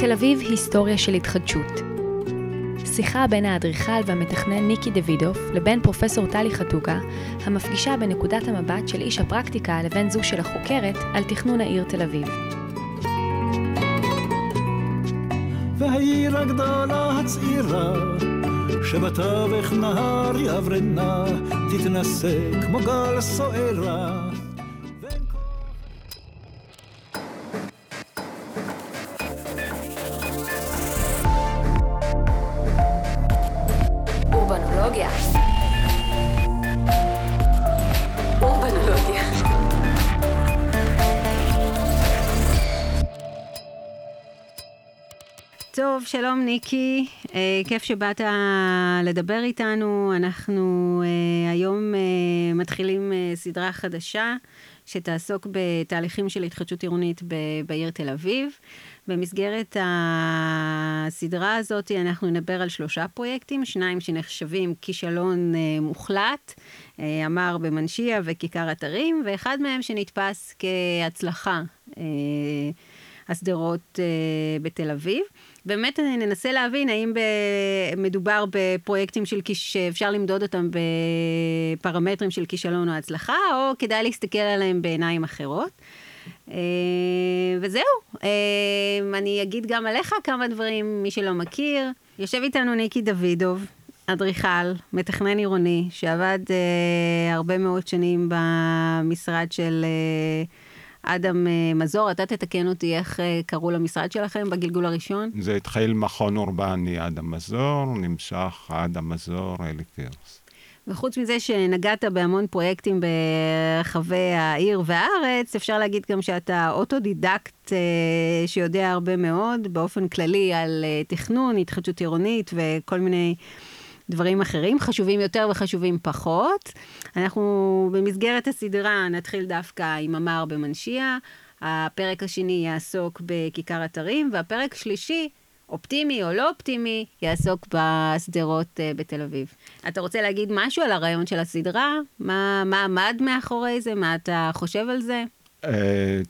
תל אביב היסטוריה של התחדשות. שיחה בין האדריכל והמתכנן ניקי דוידוף לבין פרופסור טלי חתוקה, המפגישה בנקודת המבט של איש הפרקטיקה לבין זו של החוקרת על תכנון העיר תל אביב. והעיר הגדולה הצעירה, שבתווך נהר יברנה, תתנשא כמו גל סוערה. שלום ניקי, אה, כיף שבאת לדבר איתנו. אנחנו אה, היום אה, מתחילים אה, סדרה חדשה שתעסוק בתהליכים של התחדשות עירונית ב- בעיר תל אביב. במסגרת הסדרה הזאת אנחנו נדבר על שלושה פרויקטים, שניים שנחשבים כישלון אה, מוחלט, אה, אמר במנשיה וכיכר אתרים, ואחד מהם שנתפס כהצלחה. אה, השדרות אה, בתל אביב. באמת ננסה להבין האם. מדובר בפרויקטים של. שאפשר למדוד אותם בפרמטרים של כישלון או הצלחה, או כדאי להסתכל עליהם בעיניים אחרות. אה, וזהו, אה, אני אגיד גם עליך כמה דברים, מי שלא מכיר. יושב איתנו ניקי דוידוב, אדריכל, מתכנן עירוני, שעבד אה, הרבה מאוד שנים במשרד של... אה, אדם אה, מזור, אתה תתקן אותי איך אה, קראו למשרד שלכם בגלגול הראשון? זה התחיל מכון אורבני אדם מזור, נמשך אדם מזור אלי פירס. וחוץ מזה שנגעת בהמון פרויקטים ברחבי העיר והארץ, אפשר להגיד גם שאתה אוטודידקט אה, שיודע הרבה מאוד באופן כללי על תכנון, התחדשות עירונית וכל מיני דברים אחרים, חשובים יותר וחשובים פחות. אנחנו במסגרת הסדרה נתחיל דווקא עם אמר במנשיה, הפרק השני יעסוק בכיכר אתרים, והפרק שלישי, אופטימי או לא אופטימי, יעסוק בשדרות uh, בתל אביב. אתה רוצה להגיד משהו על הרעיון של הסדרה? מה, מה עמד מאחורי זה? מה אתה חושב על זה? Uh,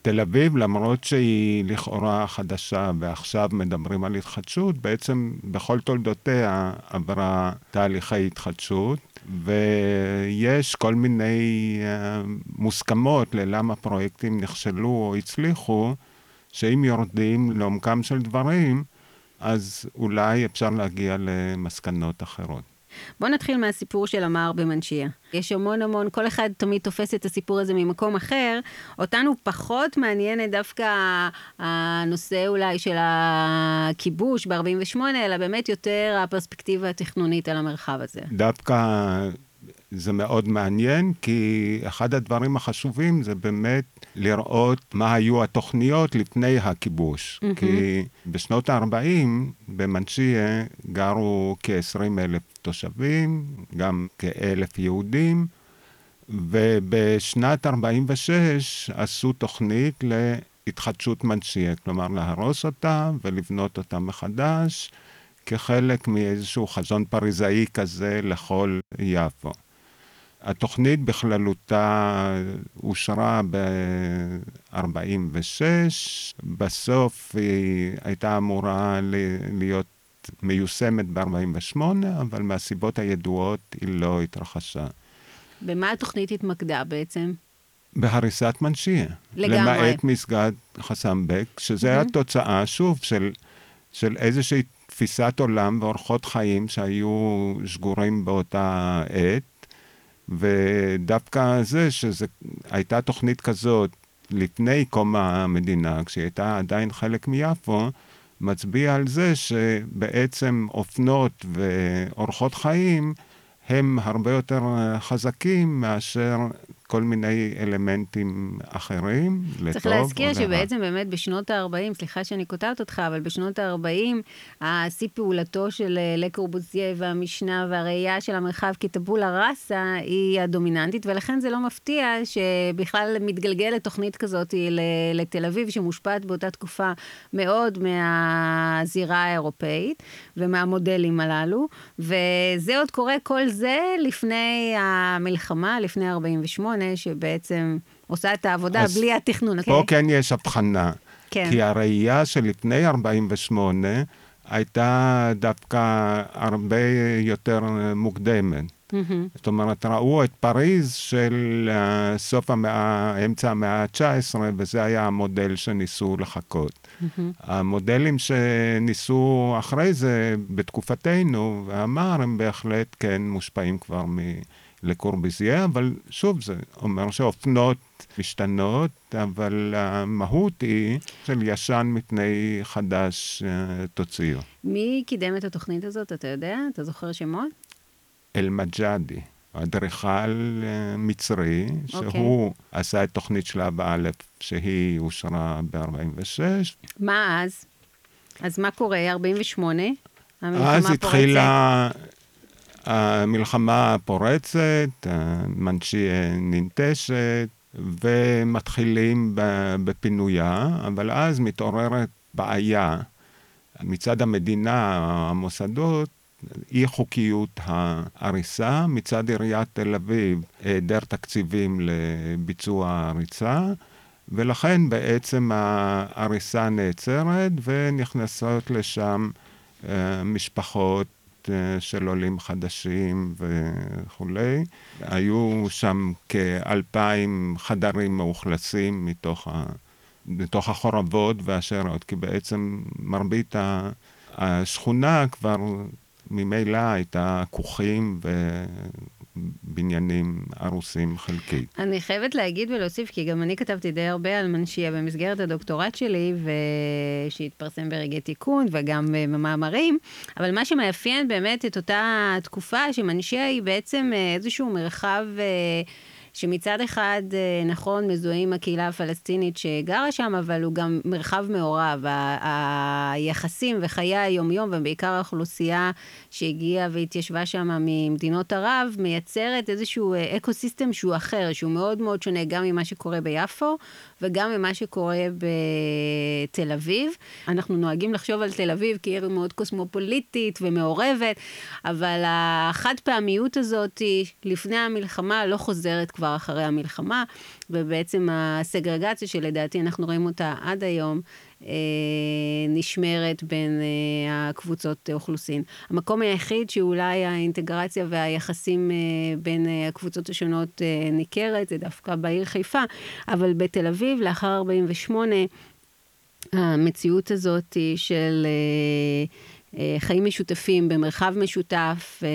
תל אביב, למרות שהיא לכאורה חדשה ועכשיו מדברים על התחדשות, בעצם בכל תולדותיה עברה תהליכי התחדשות, ויש כל מיני uh, מוסכמות ללמה פרויקטים נכשלו או הצליחו, שאם יורדים לעומקם של דברים, אז אולי אפשר להגיע למסקנות אחרות. בוא נתחיל מהסיפור של אמר במנשיה. יש המון המון, כל אחד תמיד תופס את הסיפור הזה ממקום אחר. אותנו פחות מעניינת דווקא הנושא אולי של הכיבוש ב-48, אלא באמת יותר הפרספקטיבה התכנונית על המרחב הזה. דווקא זה מאוד מעניין, כי אחד הדברים החשובים זה באמת לראות מה היו התוכניות לפני הכיבוש. Mm-hmm. כי בשנות ה-40 במנשיה גרו כ-20 אלף תושבים, גם כאלף יהודים, ובשנת 46 עשו תוכנית להתחדשות מנשיה, כלומר להרוס אותה ולבנות אותה מחדש. כחלק מאיזשהו חזון פריזאי כזה לכל יפו. התוכנית בכללותה אושרה ב-46, בסוף היא הייתה אמורה להיות מיושמת ב-48, אבל מהסיבות הידועות היא לא התרחשה. במה התוכנית התמקדה בעצם? בהריסת מנשיה. לגמרי. למעט מסגד חסמבק, שזה mm-hmm. התוצאה, שוב, של, של איזושהי תפיסת עולם ואורחות חיים שהיו שגורים באותה עת. ודווקא זה שזו הייתה תוכנית כזאת לפני קום המדינה, כשהיא הייתה עדיין חלק מיפו, מצביע על זה שבעצם אופנות ואורחות חיים הם הרבה יותר חזקים מאשר כל מיני אלמנטים אחרים, לטוב או לרע. צריך להזכיר שבעצם באמת בשנות ה-40, סליחה שאני קוטעת אותך, אבל בשנות ה-40, השיא פעולתו של לקורבוזיה והמשנה והראייה של המרחב כטבולה ראסה היא הדומיננטית, ולכן זה לא מפתיע שבכלל מתגלגלת תוכנית כזאת לתל אביב, שמושפעת באותה תקופה מאוד מהזירה האירופאית ומהמודלים הללו, וזה עוד קורה כל זה לפני המלחמה, לפני 48'. שבעצם עושה את העבודה בלי התכנון. פה כן יש הבחנה. כן. כי הראייה שלפני 48' הייתה דווקא הרבה יותר מוקדמת. מהמם. זאת אומרת, ראו את פריז של אה, סוף המאה, אמצע המאה ה-19, וזה היה המודל שניסו לחכות. המודלים שניסו אחרי זה, בתקופתנו, ואמר, הם בהחלט כן מושפעים כבר מלקורביזיה, אבל שוב, זה אומר שאופנות משתנות, אבל המהות היא של ישן מפני חדש אה, תוציאו. מי קידם את התוכנית הזאת, אתה יודע? אתה זוכר שמות? אל-מג'אדי, אדריכל אה, מצרי, אוקיי. שהוא עשה את תוכנית שלב א', שהיא אושרה ב-46. מה אז? אז מה קורה? 48? המלחמה אז פורצת? המלחמה הפורצת, מנצ'יה ננטשת, ומתחילים בפינויה, אבל אז מתעוררת בעיה. מצד המדינה, המוסדות, אי חוקיות ההריסה, מצד עיריית תל אביב, היעדר תקציבים לביצוע ההריסה, ולכן בעצם ההריסה נעצרת ונכנסות לשם אה, משפחות אה, של עולים חדשים וכולי. היו שם כאלפיים חדרים מאוכלסים מתוך, ה, מתוך החורבות והשארות, כי בעצם מרבית השכונה כבר ממילא הייתה כוכים ובניינים הרוסים חלקית. אני חייבת להגיד ולהוסיף, כי גם אני כתבתי די הרבה על מנשיה במסגרת הדוקטורט שלי, שהתפרסם ברגעי תיקון וגם במאמרים, אבל מה שמאפיין באמת את אותה תקופה, שמנשיה היא בעצם אה, איזשהו מרחב... אה, שמצד אחד, אה, נכון, מזוהה עם הקהילה הפלסטינית שגרה שם, אבל הוא גם מרחב מעורב. היחסים וחיי היומיום, ובעיקר האוכלוסייה שהגיעה והתיישבה שם ממדינות ערב, מייצרת איזשהו אה, eco-system שהוא אחר, שהוא מאוד מאוד שונה גם ממה שקורה ביפו, וגם ממה שקורה בתל אביב. אנחנו נוהגים לחשוב על תל אביב כעיר מאוד קוסמופוליטית ומעורבת, אבל החד פעמיות הזאת לפני המלחמה לא חוזרת כבר אחרי המלחמה, ובעצם הסגרגציה שלדעתי אנחנו רואים אותה עד היום, נשמרת בין אה, הקבוצות אוכלוסין. המקום היחיד שאולי האינטגרציה והיחסים אה, בין אה, הקבוצות השונות אה, ניכרת, זה דווקא בעיר חיפה, אבל בתל אביב, לאחר 48', המציאות הזאת של אה, אה, חיים משותפים במרחב משותף, אה,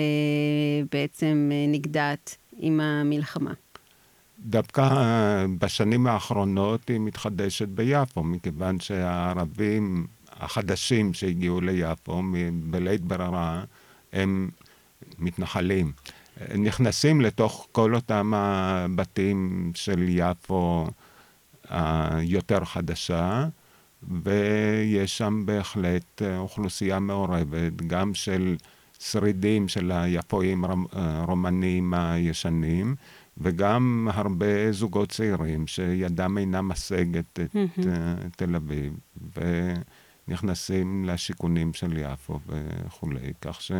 בעצם אה, נגדעת עם המלחמה. דווקא אה, בשנים האחרונות היא מתחדשת ביפו, מכיוון שהערבים החדשים שהגיעו ליפו בלית ברירה, הם מתנחלים. נכנסים לתוך כל אותם הבתים של יפו היותר חדשה, ויש שם בהחלט אה, אוכלוסייה מעורבת, גם של שרידים של היפואים אה, רומנים הישנים, וגם הרבה זוגות צעירים שידם אינה משגת את. אה, תל אביב, ונכנסים לשיכונים של יפו וכולי, כך ש...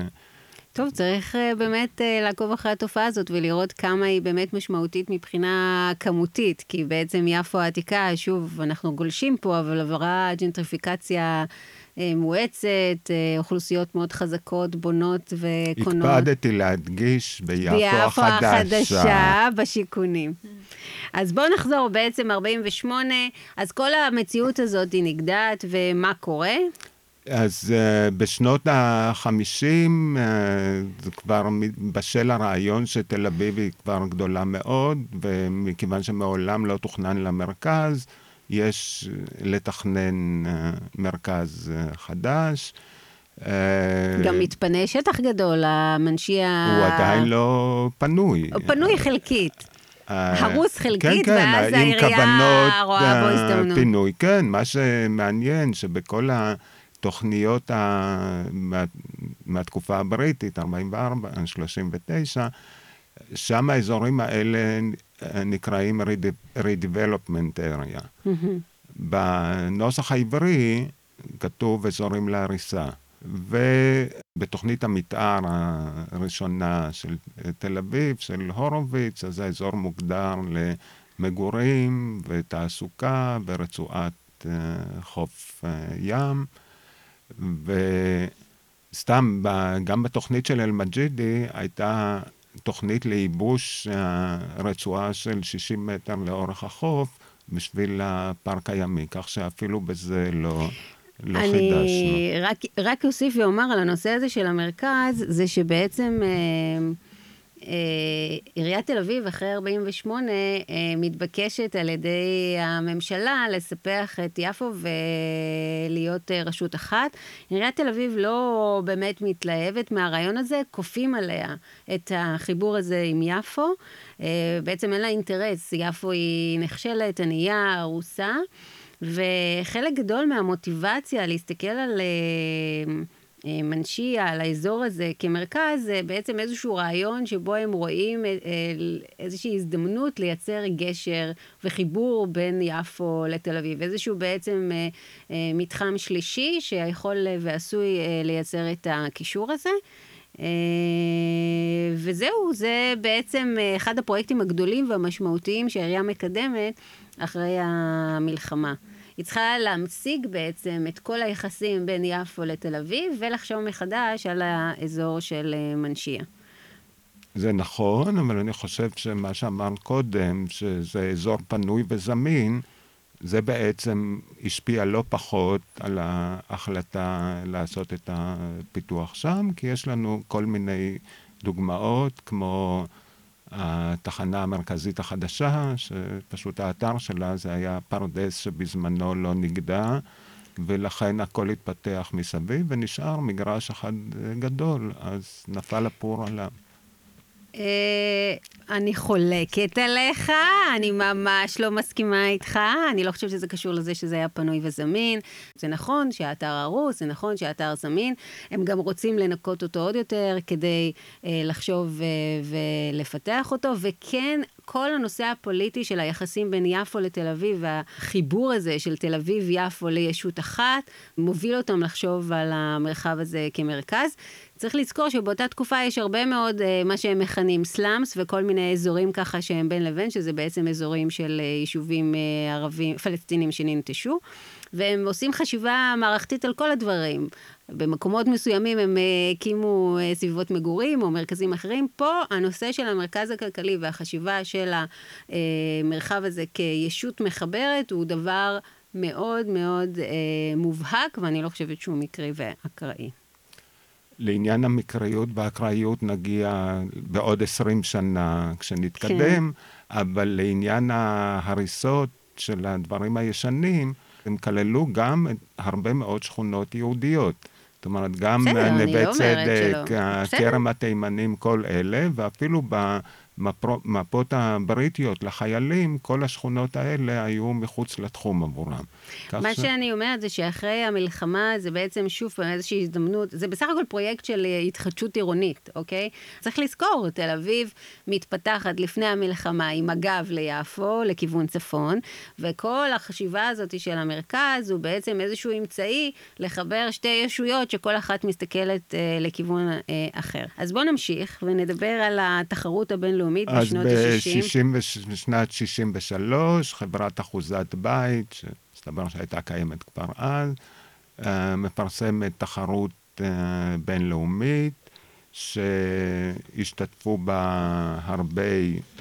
טוב, צריך uh, באמת uh, לעקוב אחרי התופעה הזאת ולראות כמה היא באמת משמעותית מבחינה כמותית, כי בעצם יפו העתיקה, שוב, אנחנו גולשים פה, אבל עברה ג'נטריפיקציה מואצת, uh, אוכלוסיות מאוד חזקות, בונות וקונות. הקפדתי להדגיש ביפו ביפו החדשה. החדשה בשיכונים. אז בואו נחזור, בעצם 48, אז כל המציאות הזאת היא נגדעת, ומה קורה? אז uh, בשנות ה-50 uh, זה כבר בשל הרעיון שתל אביב היא כבר גדולה מאוד, ומכיוון שמעולם לא תוכנן למרכז, יש uh, לתכנן uh, מרכז uh, חדש. גם מתפנה שטח גדול, המנשייה... הוא עדיין לא פנוי. פנוי חלקית. אה, הרוס חלקית, כן, כן, ואז העירייה רואה בו אה, הזדמנות. פינוי, כן, מה שמעניין שבכל התוכניות ה... מה... מהתקופה הבריטית, 44, 39, שם האזורים האלה אה, נקראים Rede- Redevelopment Area. מהמם. בנוסח העברי כתוב אזורים להריסה. ובתוכנית המתאר הראשונה של תל אביב, של הורוביץ, אז האזור מוגדר למגורים ותעסוקה ורצועת אה, חוף אה, ים, וסתם, גם בתוכנית של אל-מג'ידי הייתה תוכנית לייבוש הרצועה של 60 מטר לאורך החוף בשביל הפארק הימי, כך שאפילו בזה לא... לא אני חידשנו. אני רק, רק אוסיף ואומר על הנושא הזה של המרכז, זה שבעצם אה, אה, עיריית תל אביב, אחרי 48, אה, מתבקשת על ידי הממשלה לספח את יפו ולהיות אה, רשות אחת. עיריית תל אביב לא באמת מתלהבת מהרעיון הזה, כופים עליה את החיבור הזה עם יפו. אה, בעצם אין לה אינטרס, יפו היא נכשלת, ענייה, הרוסה. וחלק גדול מהמוטיבציה להסתכל על אה, אה, מנשיה, על האזור הזה כמרכז, זה בעצם איזשהו רעיון שבו הם רואים אה, איזושהי הזדמנות לייצר גשר וחיבור בין יפו לתל אביב. איזשהו בעצם מתחם שלישי שיכול ועשוי לייצר את הקישור הזה. וזהו, זה בעצם אחד הפרויקטים הגדולים והמשמעותיים שהעירייה מקדמת אחרי המלחמה. היא צריכה להמשיג בעצם את כל היחסים בין יפו לתל אביב ולחשוב מחדש על האזור של אה, מנשיה. זה נכון, אבל אני חושב שמה שאמרת קודם, שזה אזור פנוי וזמין, זה בעצם השפיע לא פחות על ההחלטה לעשות את הפיתוח שם, כי יש לנו כל מיני דוגמאות, כמו התחנה המרכזית החדשה, שפשוט האתר שלה זה היה פרדס שבזמנו לא נגדע, ולכן הכל התפתח מסביב, ונשאר מגרש אחד גדול, אז נפל הפור עליו. אה, אני חולקת עליך, אני ממש לא מסכימה איתך, אני לא חושבת שזה קשור לזה שזה היה פנוי וזמין. זה נכון שהאתר הרוס, זה נכון שהאתר זמין, הם גם רוצים לנקות אותו עוד יותר כדי אה, לחשוב אה, ולפתח אותו, וכן, כל הנושא הפוליטי של היחסים בין יפו לתל אביב, והחיבור הזה של תל אביב-יפו לישות אחת, מוביל אותם לחשוב על המרחב הזה כמרכז. צריך לזכור שבאותה תקופה יש הרבה מאוד uh, מה שהם מכנים סלאמס וכל מיני אזורים ככה שהם בין לבין, שזה בעצם אזורים של uh, יישובים uh, ערבים, פלסטינים שננטשו. והם עושים חשיבה מערכתית על כל הדברים. במקומות מסוימים הם הקימו סביבות מגורים או מרכזים אחרים. פה הנושא של המרכז הכלכלי והחשיבה של המרחב הזה כישות מחברת הוא דבר מאוד מאוד אה, מובהק, ואני לא חושבת שהוא מקרי ואקראי. לעניין המקריות והאקראיות נגיע בעוד עשרים שנה כשנתקדם, כן. אבל לעניין ההריסות של הדברים הישנים, הם כללו גם הרבה מאוד שכונות יהודיות. זאת אומרת, גם נווה לא צדק, כרם התימנים, כל אלה, ואפילו ב... המפות הבריטיות לחיילים, כל השכונות האלה היו מחוץ לתחום עבורם. מה ש... שאני אומרת זה שאחרי המלחמה זה בעצם שוב פעם איזושהי הזדמנות, זה בסך הכל פרויקט של אה, התחדשות עירונית, אוקיי? צריך לזכור, תל אביב מתפתחת לפני המלחמה עם הגב ליפו, לכיוון צפון, וכל החשיבה הזאת של המרכז הוא בעצם איזשהו אמצעי לחבר שתי ישויות שכל אחת מסתכלת אה, לכיוון אה, אחר. אז בואו נמשיך ונדבר על התחרות הבינלאומית. הבינלאומית בשנות ה-60. אז בשנת 63, חברת אחוזת בית, שמסתבר שהייתה קיימת כבר אז, אה, מפרסמת תחרות אה, בינלאומית, שהשתתפו בה הרבה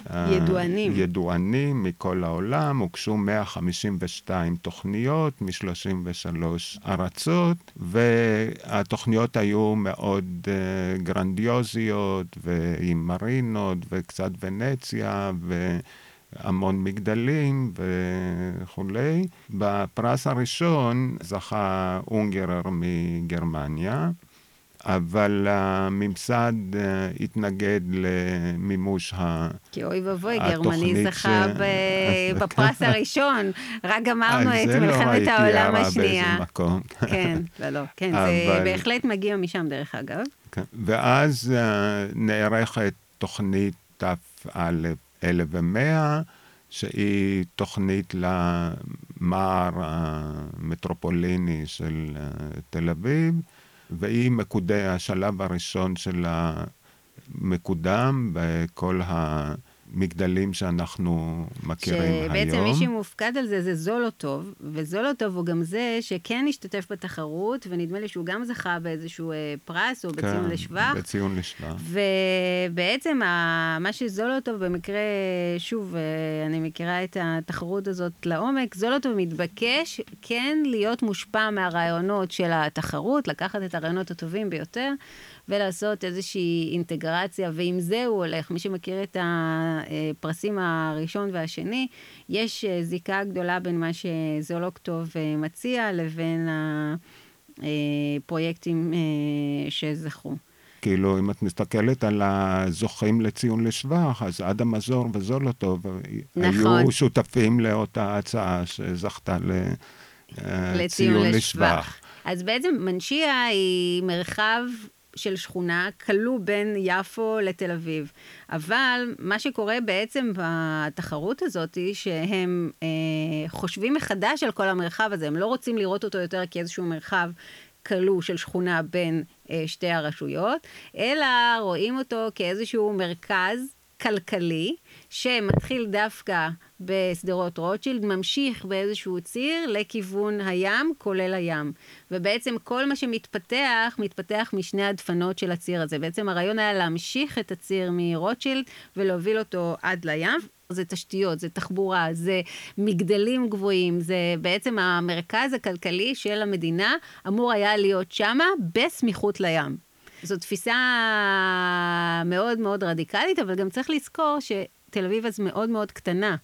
אה, ידוענים. ידוענים מכל העולם, הוגשו 152 תוכניות מ-33 ארצות, והתוכניות היו מאוד uh, גרנדיוזיות, ועם מרינות, וקצת ונציה, ו... המון מגדלים וכולי. בפרס הראשון זכה אונגרר מגרמניה, אבל הממסד אה, התנגד למימוש התוכנית. כי אוי ואבוי, גרמני זכה בפרס הראשון. רק גמרנו את לא מלחמת העולם השנייה. באיזה מקום. כן, ולא. כן, זה בהחלט מגיע משם, דרך אגב. כן, ואז אה, נערכת תוכנית ת"א 1100, שהיא תוכנית למער המטרופוליני של אה, תל אביב. והיא מקודה, השלב הראשון שלה מקודם בכל המגדלים שאנחנו מכירים היום. שבעצם מי שמופקד על זה זה זולוטוב, וזולוטוב הוא גם זה שכן השתתף בתחרות, ונדמה לי שהוא גם זכה באיזשהו אה, פרס או כן, בציון לשבח. בציון לשבח. ובעצם ה- מה שזולוטוב במקרה, שוב, אה, אני מכירה את התחרות הזאת לעומק, זולוטוב מתבקש כן להיות מושפע מהרעיונות של התחרות, לקחת את הרעיונות הטובים ביותר. ולעשות איזושהי אינטגרציה, ועם זה הוא הולך. מי שמכיר את הפרסים הראשון והשני, יש אה, זיקה גדולה בין מה שזולוקטוב אה, מציע לבין הפרויקטים אה, שזכו. כאילו, אם את מסתכלת על הזוכים לציון לשבח, אז אדם מזור וזולוטוב נכון. היו שותפים לאותה הצעה שזכתה לציון לשבח. אז בעצם מנשיה היא מרחב של שכונה כלוא בין יפו לתל אביב. אבל מה שקורה בעצם בתחרות הזאת, שהם אה, חושבים מחדש על כל המרחב הזה, הם לא רוצים לראות אותו יותר כאיזשהו מרחב כלוא של שכונה בין אה, שתי הרשויות, אלא רואים אותו כאיזשהו מרכז כלכלי, שמתחיל דווקא בשדרות רוטשילד, ממשיך באיזשהו ציר לכיוון הים, כולל הים. ובעצם כל מה שמתפתח, מתפתח משני הדפנות של הציר הזה. בעצם הרעיון היה להמשיך את הציר מרוטשילד ולהוביל אותו עד לים. זה תשתיות, זה תחבורה, זה מגדלים גבוהים, זה בעצם המרכז הכלכלי של המדינה אמור היה להיות שמה בסמיכות לים. זו תפיסה מאוד מאוד רדיקלית, אבל גם צריך לזכור שתל אביב אז מאוד מאוד קטנה.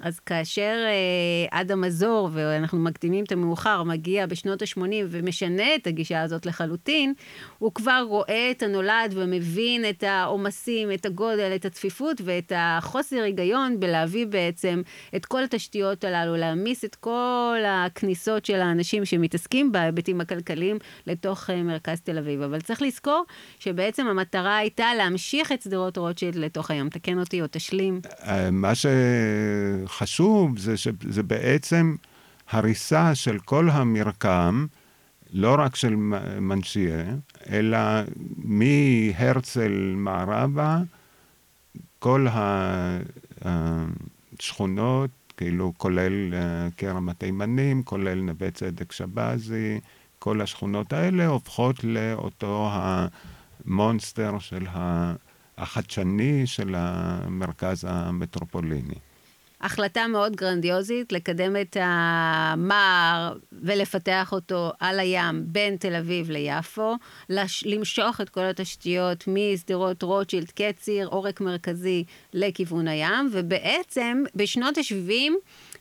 אז כאשר אה, אדם מזור, ואנחנו מקדימים את המאוחר, מגיע בשנות ה-80 ומשנה את הגישה הזאת לחלוטין, הוא כבר רואה את הנולד ומבין את העומסים, את הגודל, את הצפיפות ואת החוסר היגיון בלהביא בעצם את כל התשתיות הללו, להעמיס את כל הכניסות של האנשים שמתעסקים בהיבטים הכלכליים לתוך אה, מרכז תל אביב. אבל צריך לזכור שבעצם המטרה הייתה להמשיך את שדרות רוטשילד לתוך הים. תקן אותי או תשלים. אה, מה ש... חשוב זה שזה בעצם הריסה של כל המרקם, לא רק של מנשיה, אלא מהרצל מערבה, כל השכונות, כאילו כולל אה, כרם התימנים, כולל נווה צדק שבזי, כל השכונות האלה הופכות לאותו המונסטר של החדשני של המרכז המטרופוליני. החלטה מאוד גרנדיוזית לקדם את המער ולפתח אותו על הים בין תל אביב ליפו, לש... למשוך את כל התשתיות משדרות רוטשילד, קציר, עורק מרכזי לכיוון הים, ובעצם בשנות ה-70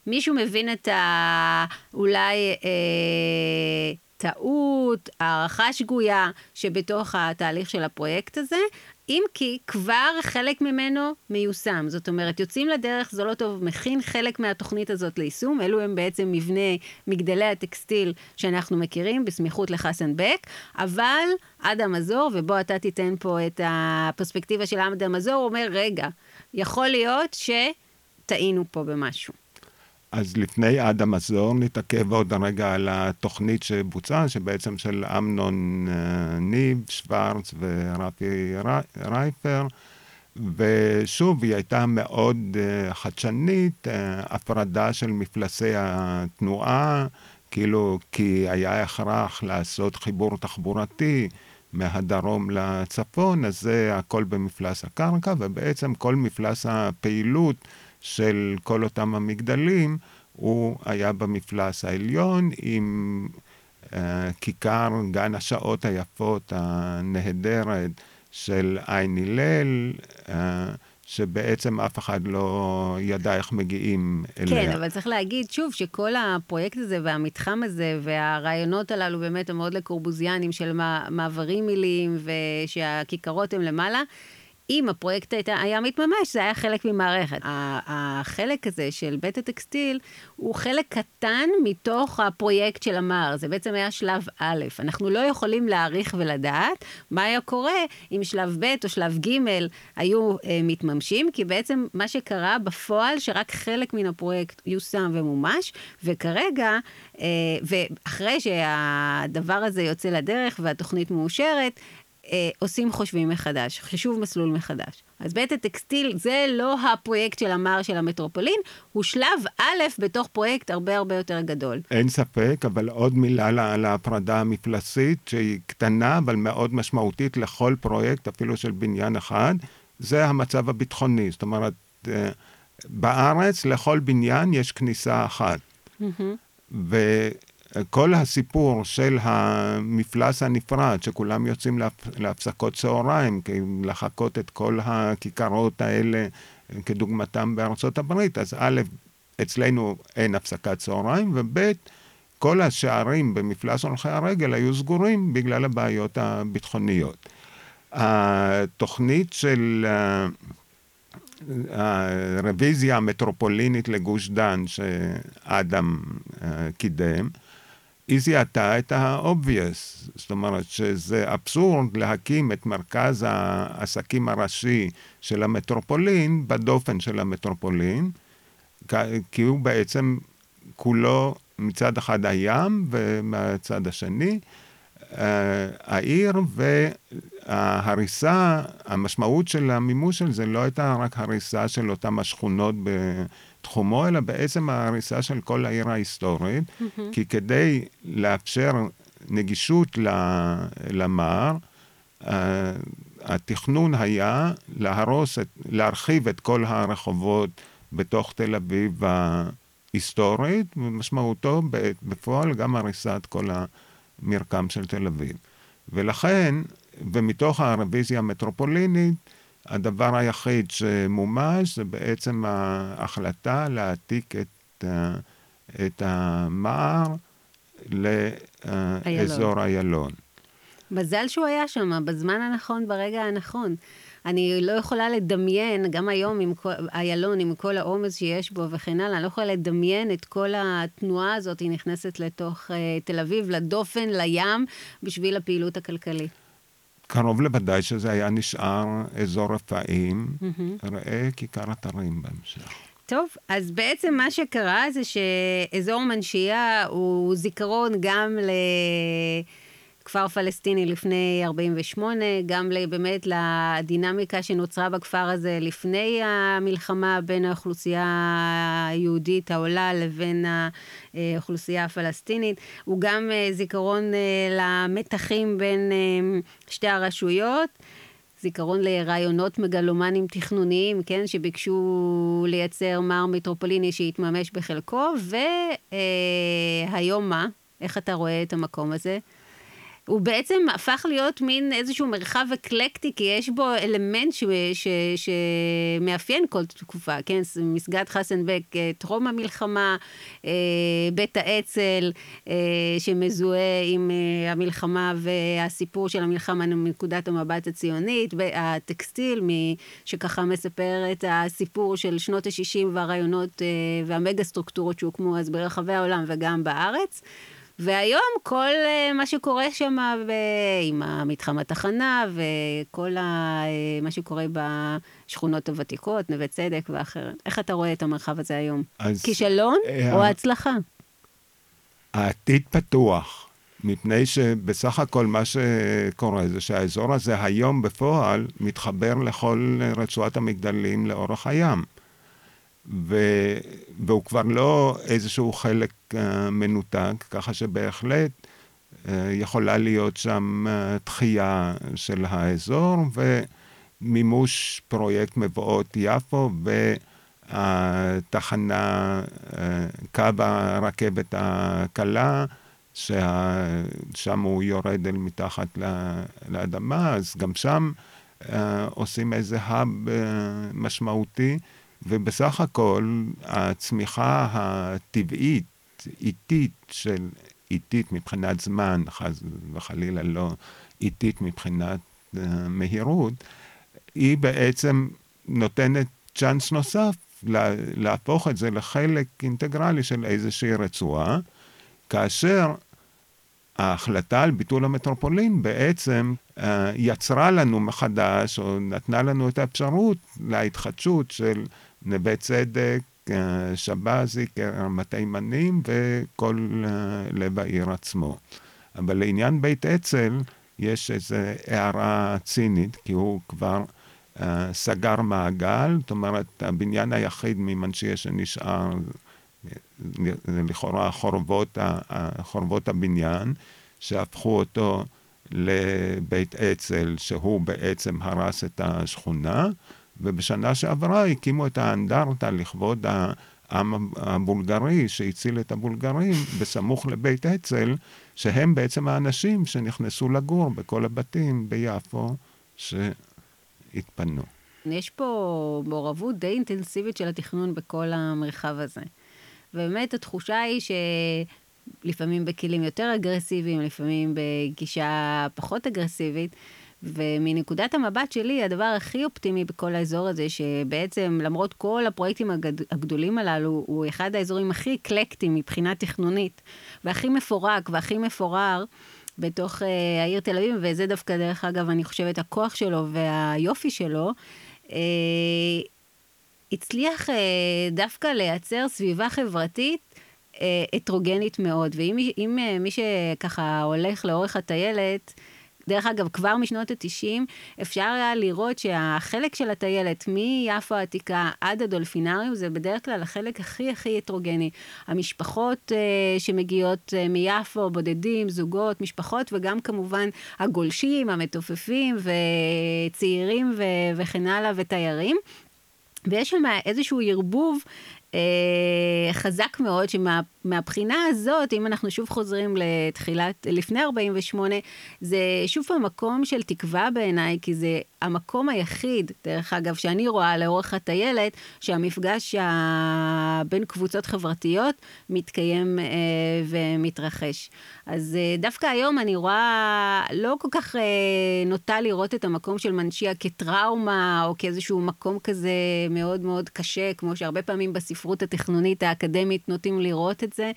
מישהו מבין את ה... אולי... אה... טעות, הערכה שגויה שבתוך התהליך של הפרויקט הזה, אם כי כבר חלק ממנו מיושם. זאת אומרת, יוצאים לדרך, זה לא טוב, מכין חלק מהתוכנית הזאת ליישום. אלו הם בעצם מבנה מגדלי הטקסטיל שאנחנו מכירים, בסמיכות לחסן בק, אבל אדם מזור, ובוא אתה תיתן פה את הפרספקטיבה של אדם מזור, אומר, רגע, יכול להיות שטעינו פה במשהו. אז לפני אדם מזור נתעכב עוד רגע על התוכנית שבוצעה, שבעצם של אמנון אה, ניב, שוורץ ורפי רייפר. ושוב, היא הייתה מאוד uh, חדשנית, uh, הפרדה של מפלסי התנועה, כאילו, כי היה הכרח לעשות חיבור תחבורתי מהדרום לצפון, אז זה הכל במפלס הקרקע, ובעצם כל מפלס הפעילות של כל אותם המגדלים, הוא היה במפלס העליון עם uh, כיכר גן השעות היפות הנהדרת של עין הלל, uh, שבעצם אף אחד לא ידע איך מגיעים אליה. כן, אבל צריך להגיד שוב שכל הפרויקט הזה והמתחם הזה והרעיונות הללו באמת הם מאוד לקורבוזיאנים של מעברים מילים ושהכיכרות הן למעלה. אם הפרויקט הייתה, היה מתממש, זה היה חלק ממערכת. החלק הזה של בית הטקסטיל הוא חלק קטן מתוך הפרויקט של המר. זה בעצם היה שלב א'. אנחנו לא יכולים להעריך ולדעת מה היה קורה אם שלב ב' או שלב ג' היו אה, מתממשים, כי בעצם מה שקרה בפועל, שרק חלק מן הפרויקט יושם ומומש, וכרגע, אה, ואחרי שהדבר הזה יוצא לדרך והתוכנית מאושרת, אה, עושים חושבים מחדש, חישוב מסלול מחדש. אז בית הטקסטיל זה לא הפרויקט של המר של המטרופולין, הוא שלב א' בתוך פרויקט הרבה הרבה יותר גדול. אין ספק, אבל עוד מילה על ההפרדה המפלסית, שהיא קטנה אבל מאוד משמעותית לכל פרויקט, אפילו של בניין אחד, זה המצב הביטחוני. זאת אומרת, אה, בארץ לכל בניין יש כניסה אחת. Mm-hmm. וכל הסיפור של המפלס הנפרד, שכולם יוצאים להפ... להפסקות צהריים, לחקות את כל הכיכרות האלה, כדוגמתם בארצות הברית, אז א', אצלנו אין הפסקת צהריים, וב', כל השערים במפלס הולכי הרגל היו סגורים בגלל הבעיות הביטחוניות. התוכנית של הרוויזיה המטרופולינית לגוש דן שאדם אה, קידם, היא זיהתה את ה-obvious, זאת אומרת שזה אבסורד להקים את מרכז העסקים הראשי של המטרופולין בדופן של המטרופולין, כי הוא בעצם כולו מצד אחד הים ומהצד השני אה, העיר וההריסה, המשמעות של המימוש של זה לא הייתה רק הריסה של אותם השכונות בתחומו, אלא בעצם ההריסה של כל העיר ההיסטורית, mm-hmm. כי כדי לאפשר נגישות למר, אה, התכנון היה להרוס, את, להרחיב את כל הרחובות בתוך תל אביב ההיסטורית, ומשמעותו בפועל גם הריסת כל ה... מרקם של תל אביב. ולכן, ומתוך הרוויזיה המטרופולינית, הדבר היחיד שמומש זה בעצם ההחלטה להעתיק את, את המער לאזור איילון. מזל שהוא היה שם, בזמן הנכון, ברגע הנכון. אני לא יכולה לדמיין, גם היום עם איילון, עם כל העומס שיש בו וכן הלאה, אני לא יכולה לדמיין את כל התנועה הזאת, היא נכנסת לתוך uh, תל אביב, לדופן, לים, בשביל הפעילות הכלכלית. קרוב לוודאי שזה היה נשאר אזור רפאים, mm-hmm. ראה כיכר אתרים בהמשך. טוב, אז בעצם מה שקרה זה שאזור מנשייה הוא זיכרון גם ל... כפר פלסטיני לפני 48, גם באמת לדינמיקה שנוצרה בכפר הזה לפני המלחמה בין האוכלוסייה היהודית העולה לבין האוכלוסייה הפלסטינית. הוא גם אה, זיכרון אה, למתחים בין אה, שתי הרשויות. זיכרון לרעיונות מגלומנים תכנוניים, כן, שביקשו לייצר מר מטרופוליני שהתממש בחלקו, והיום מה? איך אתה רואה את המקום הזה? הוא בעצם הפך להיות מין איזשהו מרחב אקלקטי, כי יש בו אלמנט שמאפיין כל תקופה, כן? מסגד חסנבק, אה, טרום המלחמה, אה, בית האצ"ל, אה, שמזוהה עם המלחמה והסיפור של המלחמה מנקודת המבט הציונית, והטקסטיל, שככה מספר את הסיפור של שנות ה-60 והרעיונות והמגה סטרוקטורות שהוקמו אז ברחבי העולם וגם בארץ. והיום כל uh, מה שקורה שם עם המתחם התחנה וכל ה, uh, מה שקורה בשכונות הוותיקות, נווה צדק ואחרת, איך אתה רואה את המרחב הזה היום? אז, כישלון uh, או הצלחה? העתיד פתוח. מפני שבסך הכל מה שקורה זה שהאזור הזה היום בפועל מתחבר לכל רצועת המגדלים לאורך הים. ו... והוא כבר לא איזשהו חלק uh, מנותק, ככה שבהחלט uh, יכולה להיות שם uh, דחייה של האזור ומימוש פרויקט מבואות יפו והתחנה, uh, קו הרכבת הקלה, ששם הוא יורד אל מתחת לאדמה, אז גם שם uh, עושים איזה האב uh, משמעותי. ובסך הכל הצמיחה הטבעית, איטית של, איטית מבחינת זמן, חס וחלילה לא איטית מבחינת uh, מהירות, היא בעצם נותנת צ'אנס נוסף לה, להפוך את זה לחלק אינטגרלי של איזושהי רצועה, כאשר ההחלטה על ביטול המטרופולין בעצם uh, יצרה לנו מחדש, או נתנה לנו את האפשרות להתחדשות של נווה צדק, אה, שבזי, רמת תימנים וכל אה, לב העיר עצמו. אבל לעניין בית אצ"ל, יש איזו הערה צינית, כי הוא כבר uh, סגר מעגל, זאת אומרת, הבניין היחיד ממנשיה שנשאר זה לכאורה חורבות, חורבות הבניין, שהפכו אותו לבית אצ"ל, שהוא בעצם הרס את השכונה, ובשנה שעברה הקימו את האנדרטה לכבוד העם הבולגרי שהציל את הבולגרים בסמוך לבית אצ"ל, שהם בעצם האנשים שנכנסו לגור בכל הבתים ביפו שהתפנו. יש פה מעורבות די אינטנסיבית של התכנון בכל המרחב הזה. ובאמת התחושה היא שלפעמים בכלים יותר אגרסיביים, לפעמים בגישה פחות אגרסיבית. ומנקודת המבט שלי, הדבר הכי אופטימי בכל האזור הזה, שבעצם למרות כל הפרויקטים הגד... הגדולים הללו, הוא אחד האזורים הכי אקלקטיים מבחינה תכנונית, והכי מפורק והכי מפורר. בתוך uh, העיר תל אביב, וזה דווקא, דרך אגב, אני חושבת, הכוח שלו והיופי שלו, uh, הצליח uh, דווקא לייצר סביבה חברתית uh, הטרוגנית מאוד. ואם uh, מי שככה הולך לאורך הטיילת, דרך אגב, כבר משנות ה-90 אפשר היה לראות שהחלק של הטיילת מיפו העתיקה עד הדולפינריום זה בדרך כלל החלק הכי הכי הטרוגני. המשפחות uh, שמגיעות uh, מיפו, בודדים, זוגות, משפחות, וגם כמובן הגולשים, המתופפים וצעירים ו- וכן הלאה ותיירים. ויש שם איזשהו ערבוב אה, חזק מאוד, שמהבחינה הזאת, אם אנחנו שוב חוזרים לתחילת, לפני 48, זה שוב המקום של תקווה בעיניי, כי זה המקום היחיד, דרך אגב, שאני רואה לאורך הטיילת, שהמפגש בין קבוצות חברתיות מתקיים אה, ומתרחש. אז אה, דווקא היום אני רואה, לא כל כך אה, נוטה לראות את המקום של מנשיה כטראומה, או כאיזשהו מקום כזה מאוד מאוד קשה, כמו שהרבה פעמים בספרות התכנונית האקדמית נוטים לראות את זה,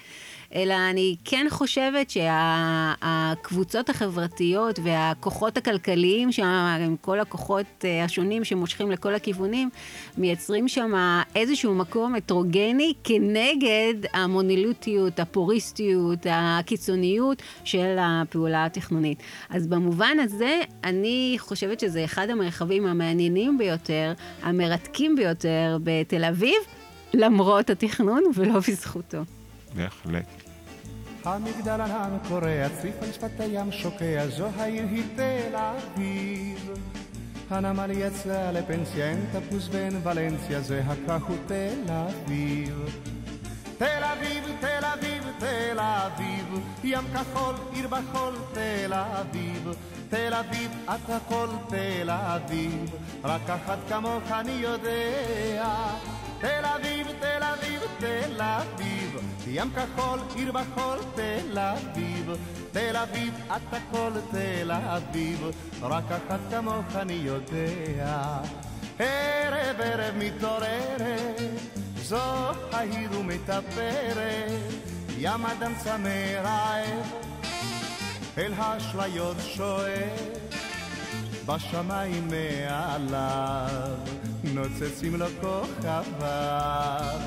אלא אני כן חושבת שהקבוצות החברתיות והכוחות הכלכליים שם, עם כל הכוחות אה, השונים שמושכים לכל הכיוונים, מייצרים שם איזשהו מקום הטרוגני כנגד המונילוטיות, הפוריסטיות, הקיצוניות של הפעולה התכנונית. אז במובן הזה, אני חושבת שזה אחד המרחבים המעניינים ביותר, המרתקים ביותר בתל אביב, למרות התכנון ולא בזכותו. בהחלט. המגדל ענן קורע, צריף על שפת הים שוקע, זו העיר היא תל אביב. הנמל יצא לפנסיה, אין תפוס ואין ולנסיה, זה הקרח הוא תל אביב. תל אביב, תל אביב, תל אביב, ים כחול, עיר בחול, תל אביב. תל אביב, את הכל תל אביב, רק אחת כמוך אני יודע. תל אביב, תל אביב, תל אביב, ים כחול, עיר בחול, תל אביב. תל אביב, את הכל תל אביב, רק אחת כמוך אני יודע. ערב ערב מתעוררת, זו העיר ומטפרת, ים אדם צמא רעב, אל האשליות שואל. בשמיים מעליו, נוצצים לו כוכביו.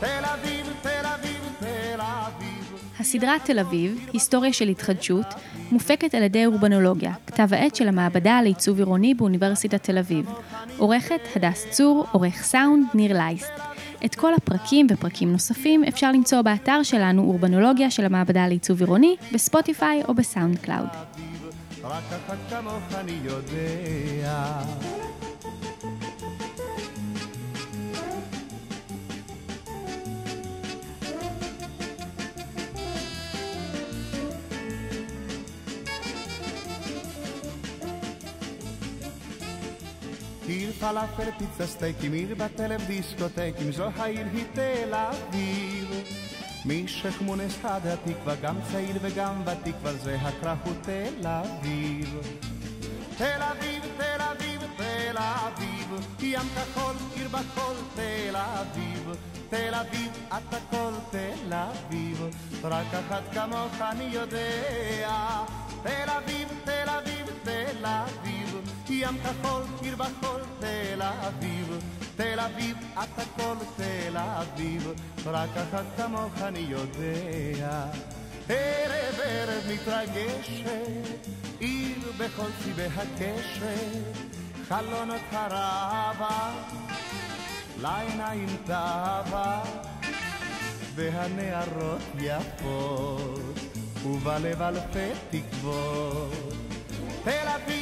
תל אביב, תל אביב, תל אביב. הסדרה תל אביב, היסטוריה של התחדשות, מופקת על ידי אורבנולוגיה, כתב העת של המעבדה לעיצוב עירוני באוניברסיטת תל אביב. עורכת הדס צור, עורך סאונד ניר לייסט. את כל הפרקים ופרקים נוספים אפשר למצוא באתר שלנו אורבנולוגיה של המעבדה לעיצוב עירוני, ב Spotify או ב SoundCloud. רק אחת כמוך אני יודע. עיר פלאפל, פיצה סטייקים, עיר בטלב דיסקוטקים, זו העיר היא תל אביב. משכמונס עד התקווה, גם צעיר וגם ותיק, זה הכרך הוא תל אביב. תל אביב, תל אביב, תל אביב, ים כחול, עיר בחול, תל אביב. תל אביב, את הכל תל אביב, רק אחת כמוך אני יודע. תל אביב, תל אביב, תל אביב, ים כחול, עיר בחול, תל אביב. תל אביב, את הכל תל אביב, רק אחת כמוך אני יודע. ערב ערב מתרגשת, עיר בכל צבעי הקשת, חלונות הרבה, לעיניים תאווה, והנערות יפות, ובלב אלפי תקוות. תל אביב,